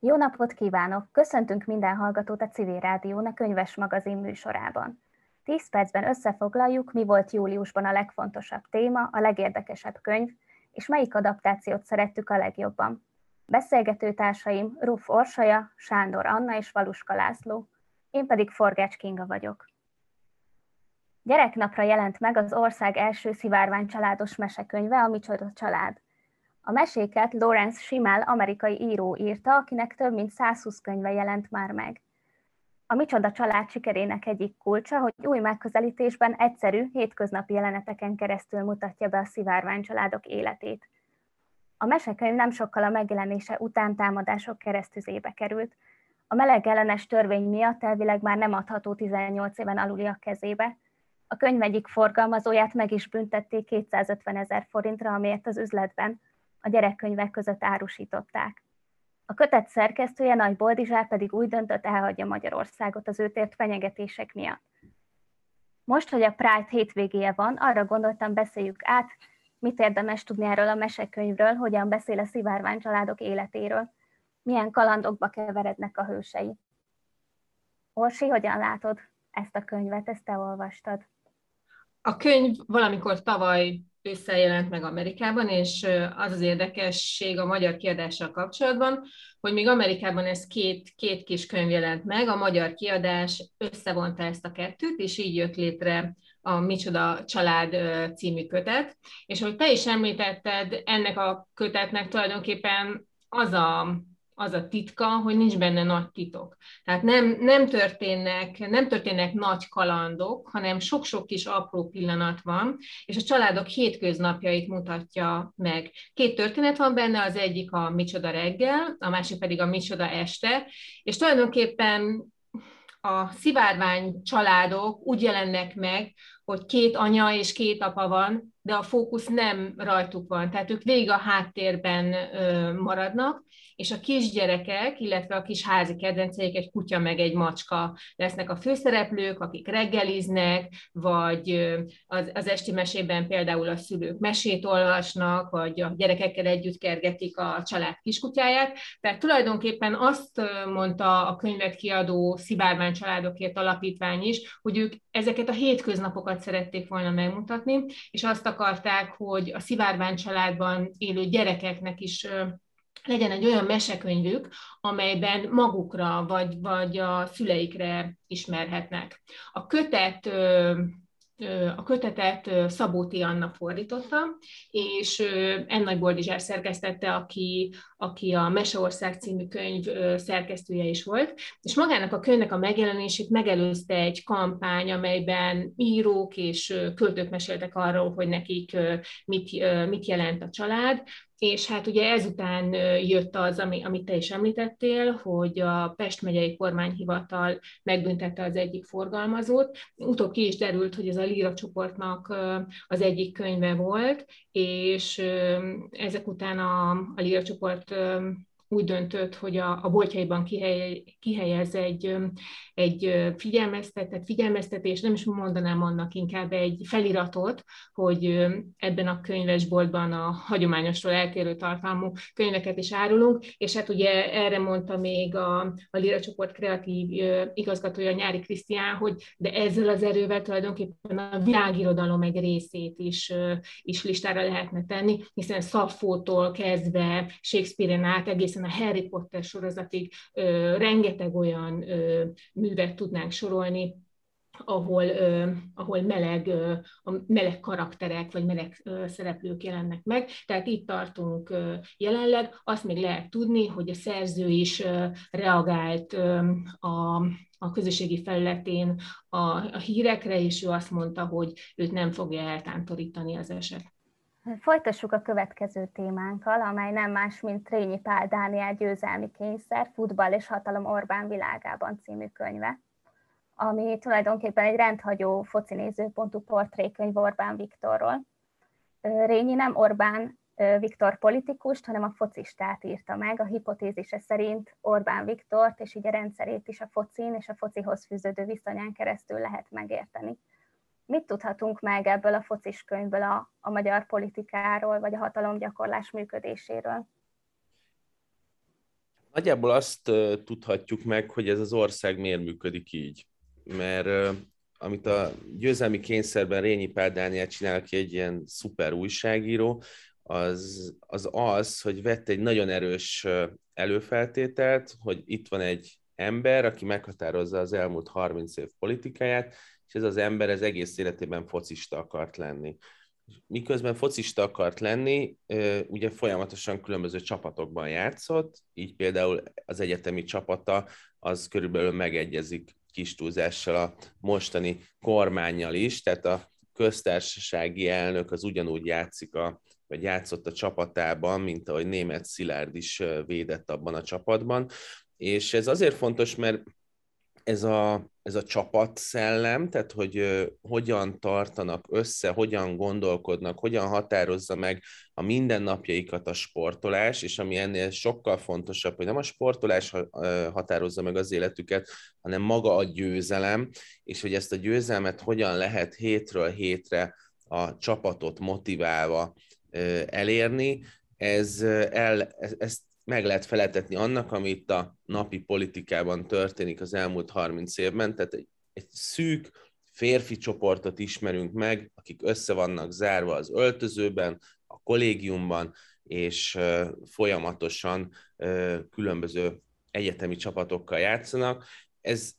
Jó napot kívánok! Köszöntünk minden hallgatót a Civil Rádiónak könyves magazin műsorában. Tíz percben összefoglaljuk, mi volt júliusban a legfontosabb téma, a legérdekesebb könyv, és melyik adaptációt szerettük a legjobban. Beszélgető társaim Ruf Orsaja, Sándor Anna és Valuska László. Én pedig Forgács Kinga vagyok. Gyereknapra jelent meg az ország első szivárvány családos mesekönyve, a Micsoda család. A meséket Lawrence Simel amerikai író írta, akinek több mint 120 könyve jelent már meg. A Micsoda család sikerének egyik kulcsa, hogy új megközelítésben egyszerű, hétköznapi jeleneteken keresztül mutatja be a szivárvány családok életét. A mesekönyv nem sokkal a megjelenése után támadások keresztüzébe került. A meleg ellenes törvény miatt elvileg már nem adható 18 éven aluliak kezébe. A könyv egyik forgalmazóját meg is büntették 250 ezer forintra, amiért az üzletben a gyerekkönyvek között árusították. A kötet szerkesztője Nagy Boldizsár pedig úgy döntött, elhagyja Magyarországot az őtért fenyegetések miatt. Most, hogy a Pride hétvégéje van, arra gondoltam beszéljük át, mit érdemes tudni erről a mesekönyvről, hogyan beszél a szivárvány családok életéről, milyen kalandokba keverednek a hősei. Orsi, hogyan látod ezt a könyvet, ezt te olvastad? A könyv valamikor tavaly ősszel jelent meg Amerikában, és az az érdekesség a magyar kiadással kapcsolatban, hogy még Amerikában ez két, két kis könyv jelent meg, a magyar kiadás összevonta ezt a kettőt, és így jött létre a Micsoda család című kötet. És ahogy te is említetted, ennek a kötetnek tulajdonképpen az a az a titka, hogy nincs benne nagy titok. Tehát nem, nem, történnek, nem történnek nagy kalandok, hanem sok-sok kis apró pillanat van, és a családok hétköznapjait mutatja meg. Két történet van benne, az egyik a Micsoda reggel, a másik pedig a Micsoda este, és tulajdonképpen a szivárvány családok úgy jelennek meg, hogy két anya és két apa van, de a fókusz nem rajtuk van, tehát ők végig a háttérben maradnak, és a kisgyerekek, illetve a kis házi kedvenceik, egy kutya meg egy macska lesznek a főszereplők, akik reggeliznek, vagy az, az esti mesében például a szülők mesét olvasnak, vagy a gyerekekkel együtt kergetik a család kiskutyáját. Tehát tulajdonképpen azt mondta a könyvet kiadó Szibárvány Családokért Alapítvány is, hogy ők ezeket a hétköznapokat szerették volna megmutatni, és azt akarták, hogy a szivárvány családban élő gyerekeknek is legyen egy olyan mesekönyvük, amelyben magukra vagy, vagy a szüleikre ismerhetnek. A kötet a kötetet Szabóti Anna fordította, és Ennagy Boldizsár szerkesztette, aki, aki a Meseország című könyv szerkesztője is volt, és magának a könyvnek a megjelenését megelőzte egy kampány, amelyben írók és költők meséltek arról, hogy nekik mit, mit jelent a család, és hát ugye ezután jött az, ami, amit te is említettél, hogy a Pest megyei kormányhivatal megbüntette az egyik forgalmazót. Utóbb ki is derült, hogy ez a Lira csoportnak az egyik könyve volt, és ezek után a, a Lira csoport um, úgy döntött, hogy a, a boltjaiban kihely, kihelyez egy, egy figyelmeztetett, figyelmeztetés, nem is mondanám annak inkább egy feliratot, hogy ebben a könyvesboltban a hagyományosról eltérő tartalmú könyveket is árulunk, és hát ugye erre mondta még a, a Lira csoport kreatív igazgatója Nyári Krisztián, hogy de ezzel az erővel tulajdonképpen a világirodalom egy részét is, is listára lehetne tenni, hiszen Szaffótól kezdve Shakespeare-en át egészen egészen a Harry Potter sorozatig rengeteg olyan művet tudnánk sorolni, ahol, ö, ahol meleg, ö, a meleg karakterek vagy meleg ö, szereplők jelennek meg. Tehát itt tartunk ö, jelenleg. Azt még lehet tudni, hogy a szerző is ö, reagált ö, a, a közösségi felületén a, a hírekre, és ő azt mondta, hogy őt nem fogja eltántorítani az eset. Folytassuk a következő témánkkal, amely nem más, mint Trényi Pál Dániel győzelmi kényszer, futball és hatalom Orbán világában című könyve, ami tulajdonképpen egy rendhagyó focinézőpontú portrékönyv Orbán Viktorról. Rényi nem Orbán Viktor politikust, hanem a focistát írta meg. A hipotézise szerint Orbán Viktort és így a rendszerét is a focin és a focihoz fűződő viszonyán keresztül lehet megérteni. Mit tudhatunk meg ebből a focis könyvből a, a magyar politikáról, vagy a hatalomgyakorlás működéséről? Nagyjából azt tudhatjuk meg, hogy ez az ország miért működik így. Mert amit a győzelmi kényszerben Rényi Pál Dániel csinál ki egy ilyen szuper újságíró, az, az az, hogy vett egy nagyon erős előfeltételt, hogy itt van egy ember, aki meghatározza az elmúlt 30 év politikáját, és ez az ember ez egész életében focista akart lenni. Miközben focista akart lenni, ugye folyamatosan különböző csapatokban játszott, így például az egyetemi csapata az körülbelül megegyezik kis túlzással a mostani kormányjal is, tehát a köztársasági elnök az ugyanúgy játszik a vagy játszott a csapatában, mint ahogy német Szilárd is védett abban a csapatban. És ez azért fontos, mert ez a, ez a csapat szellem, tehát hogy hogyan tartanak össze, hogyan gondolkodnak, hogyan határozza meg a mindennapjaikat a sportolás, és ami ennél sokkal fontosabb, hogy nem a sportolás határozza meg az életüket, hanem maga a győzelem, és hogy ezt a győzelmet hogyan lehet hétről hétre a csapatot motiválva elérni, ez el, ezt meg lehet feletetni annak, amit a napi politikában történik az elmúlt 30 évben, tehát egy, egy szűk férfi csoportot ismerünk meg, akik össze vannak zárva az öltözőben, a kollégiumban, és folyamatosan különböző egyetemi csapatokkal játszanak. Ez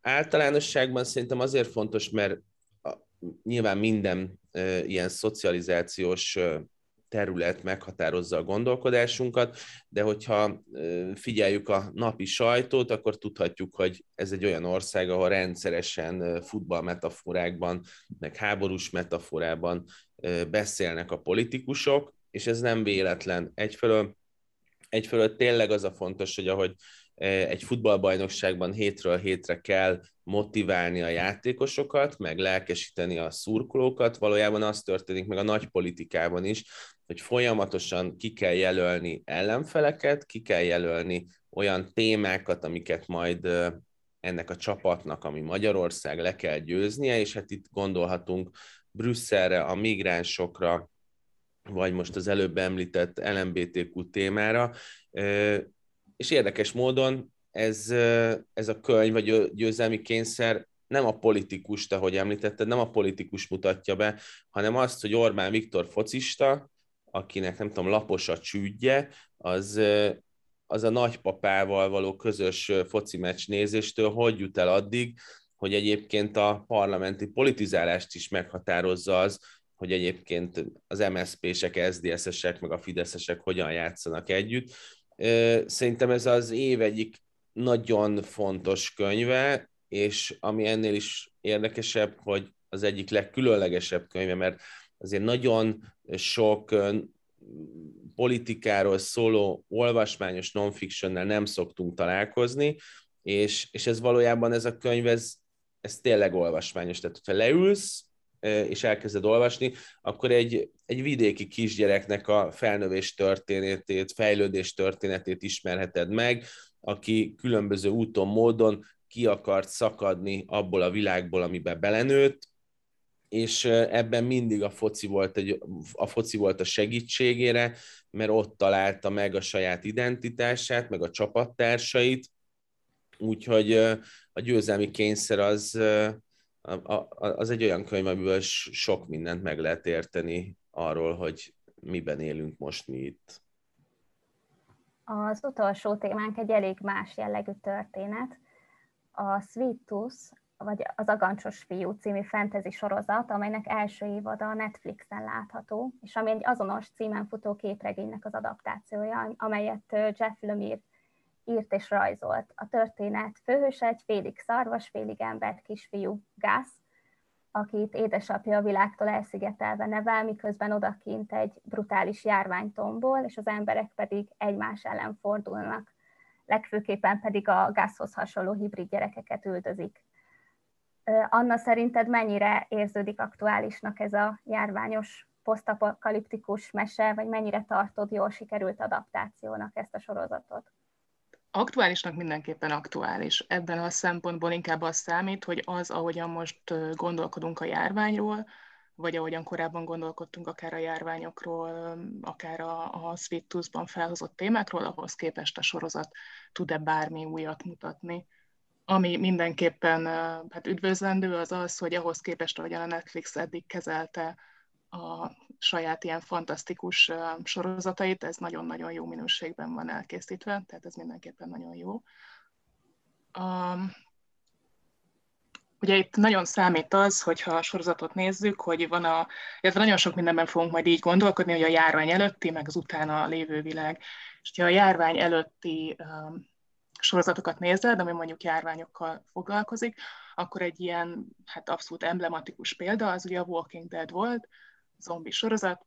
általánosságban szerintem azért fontos, mert nyilván minden ilyen szocializációs terület meghatározza a gondolkodásunkat, de hogyha figyeljük a napi sajtót, akkor tudhatjuk, hogy ez egy olyan ország, ahol rendszeresen futballmetaforákban, meg háborús metaforában beszélnek a politikusok, és ez nem véletlen. Egyfelől, egyfelől tényleg az a fontos, hogy ahogy egy futballbajnokságban hétről hétre kell motiválni a játékosokat, meg lelkesíteni a szurkolókat, valójában az történik meg a nagy politikában is, hogy folyamatosan ki kell jelölni ellenfeleket, ki kell jelölni olyan témákat, amiket majd ennek a csapatnak, ami Magyarország le kell győznie, és hát itt gondolhatunk Brüsszelre, a migránsokra, vagy most az előbb említett LMBTQ témára, és érdekes módon ez, ez a könyv, vagy győzelmi kényszer nem a politikust, ahogy említetted, nem a politikus mutatja be, hanem azt, hogy Orbán Viktor focista, akinek nem tudom, lapos a csüdje, az, az a nagypapával való közös foci meccs nézéstől hogy jut el addig, hogy egyébként a parlamenti politizálást is meghatározza az, hogy egyébként az MSZP-sek, SZDSZ-esek, meg a Fideszesek hogyan játszanak együtt. Szerintem ez az év egyik nagyon fontos könyve, és ami ennél is érdekesebb, hogy az egyik legkülönlegesebb könyve, mert azért nagyon sok politikáról szóló olvasmányos non-fictionnel nem szoktunk találkozni, és, és ez valójában ez a könyv, ez, ez tényleg olvasmányos. Tehát, hogyha leülsz, és elkezded olvasni, akkor egy, egy vidéki kisgyereknek a felnövés történetét, fejlődés történetét ismerheted meg, aki különböző úton, módon ki akart szakadni abból a világból, amiben belenőtt, és ebben mindig a foci volt, egy, a foci volt a segítségére, mert ott találta meg a saját identitását, meg a csapattársait, úgyhogy a győzelmi kényszer az, az egy olyan könyv, amiből sok mindent meg lehet érteni arról, hogy miben élünk most mi itt. Az utolsó témánk egy elég más jellegű történet. A Sweet Tooth, vagy az Agancsos fiú című fantasy sorozat, amelynek első évada a Netflixen látható, és ami egy azonos címen futó képregénynek az adaptációja, amelyet Jeff Lemire írt és rajzolt. A történet főhőse egy félig szarvas, félig ember kisfiú, Gus, akit édesapja a világtól elszigetelve nevel, miközben odakint egy brutális járvány tombol, és az emberek pedig egymás ellen fordulnak. Legfőképpen pedig a gázhoz hasonló hibrid gyerekeket üldözik. Anna, szerinted mennyire érződik aktuálisnak ez a járványos posztapokaliptikus mese, vagy mennyire tartod jól sikerült adaptációnak ezt a sorozatot? Aktuálisnak mindenképpen aktuális. Ebben a szempontból inkább az számít, hogy az, ahogyan most gondolkodunk a járványról, vagy ahogyan korábban gondolkodtunk akár a járványokról, akár a, a Sweet Tooth-ban felhozott témákról, ahhoz képest a sorozat tud-e bármi újat mutatni. Ami mindenképpen hát üdvözlendő az az, hogy ahhoz képest, ahogyan a Netflix eddig kezelte a saját ilyen fantasztikus sorozatait, ez nagyon-nagyon jó minőségben van elkészítve, tehát ez mindenképpen nagyon jó. Um, Ugye itt nagyon számít az, hogyha a sorozatot nézzük, hogy van a, illetve nagyon sok mindenben fogunk majd így gondolkodni, hogy a járvány előtti, meg az utána lévő világ. És ha a járvány előtti um, sorozatokat nézed, ami mondjuk járványokkal foglalkozik, akkor egy ilyen hát abszolút emblematikus példa az ugye a Walking Dead volt, zombi sorozat,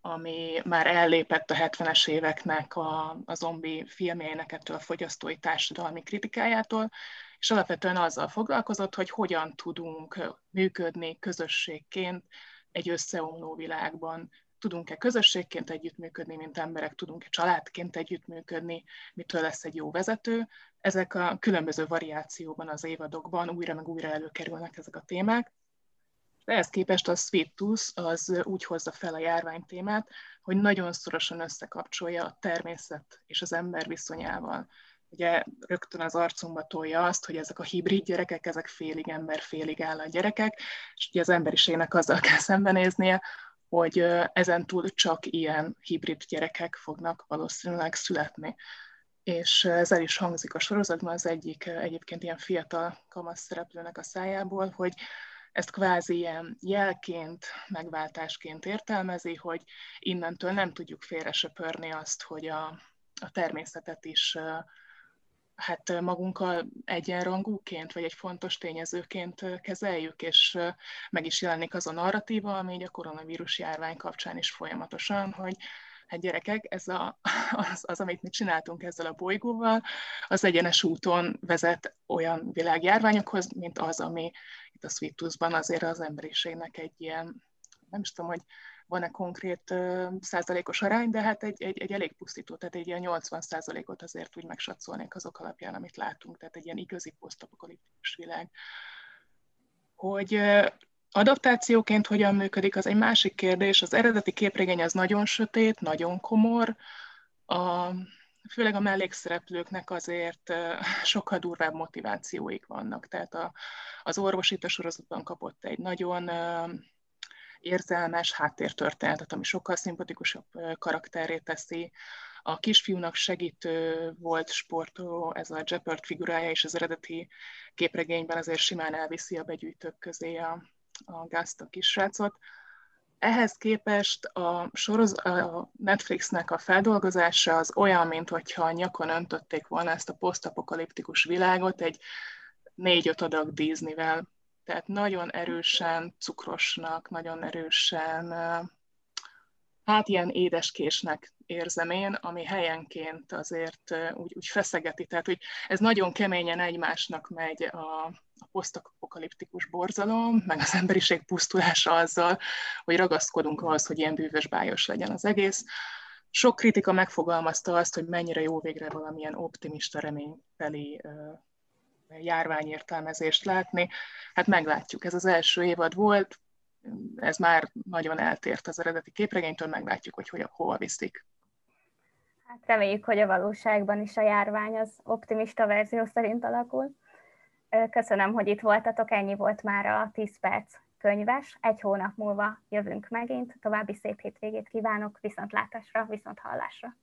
ami már ellépett a 70-es éveknek a, a zombi filmjeinek ettől a fogyasztói társadalmi kritikájától, és alapvetően azzal foglalkozott, hogy hogyan tudunk működni közösségként egy összeomló világban. Tudunk-e közösségként együttműködni, mint emberek, tudunk-e családként együttműködni, mitől lesz egy jó vezető. Ezek a különböző variációban az évadokban újra meg újra előkerülnek ezek a témák. Ehhez képest a Sweet Tooth az úgy hozza fel a járvány témát, hogy nagyon szorosan összekapcsolja a természet és az ember viszonyával ugye rögtön az arcunkba tolja azt, hogy ezek a hibrid gyerekek, ezek félig ember, félig állat gyerekek, és ugye az emberiségnek azzal kell szembenéznie, hogy ezen túl csak ilyen hibrid gyerekek fognak valószínűleg születni. És ez el is hangzik a sorozatban az egyik egyébként ilyen fiatal kamasz szereplőnek a szájából, hogy ezt kvázi ilyen jelként, megváltásként értelmezi, hogy innentől nem tudjuk félresöpörni azt, hogy a, a természetet is hát magunkkal egyenrangúként, vagy egy fontos tényezőként kezeljük, és meg is jelenik az a narratíva, ami a koronavírus járvány kapcsán is folyamatosan, hogy hát gyerekek, ez a, az, az, amit mi csináltunk ezzel a bolygóval, az egyenes úton vezet olyan világjárványokhoz, mint az, ami itt a Sweet azért az emberiségnek egy ilyen, nem is tudom, hogy van-e konkrét százalékos arány, de hát egy, egy, egy elég pusztító, tehát egy ilyen 80 százalékot azért úgy megsatszolnék azok alapján, amit látunk, tehát egy ilyen igazi posztapokaliptikus világ. Hogy adaptációként hogyan működik, az egy másik kérdés. Az eredeti képregény az nagyon sötét, nagyon komor, a, főleg a mellékszereplőknek azért sokkal durvább motivációik vannak. Tehát a, az orvos itt a sorozatban kapott egy nagyon érzelmes háttértörténetet, ami sokkal szimpatikusabb karakterét teszi. A kisfiúnak segítő volt sportoló, ez a Jeopard figurája, és az eredeti képregényben azért simán elviszi a begyűjtők közé a, a Gast, a kisrácot. Ehhez képest a, soroz, a Netflixnek a feldolgozása az olyan, mint hogyha nyakon öntötték volna ezt a posztapokaliptikus világot egy négy-öt adag Disney-vel tehát nagyon erősen cukrosnak, nagyon erősen, hát ilyen édeskésnek érzem én, ami helyenként azért úgy, úgy feszegeti. Tehát, hogy ez nagyon keményen egymásnak megy a, a posztapokaliptikus borzalom, meg az emberiség pusztulása azzal, hogy ragaszkodunk ahhoz, hogy ilyen bűvös bájos legyen az egész. Sok kritika megfogalmazta azt, hogy mennyire jó végre valamilyen optimista reményteli járványértelmezést látni. Hát meglátjuk, ez az első évad volt, ez már nagyon eltért az eredeti képregénytől, meglátjuk, hogy hova viszik. Hát reméljük, hogy a valóságban is a járvány az optimista verzió szerint alakul. Köszönöm, hogy itt voltatok, ennyi volt már a 10 perc könyves. Egy hónap múlva jövünk megint. További szép hétvégét kívánok, viszontlátásra, viszont hallásra.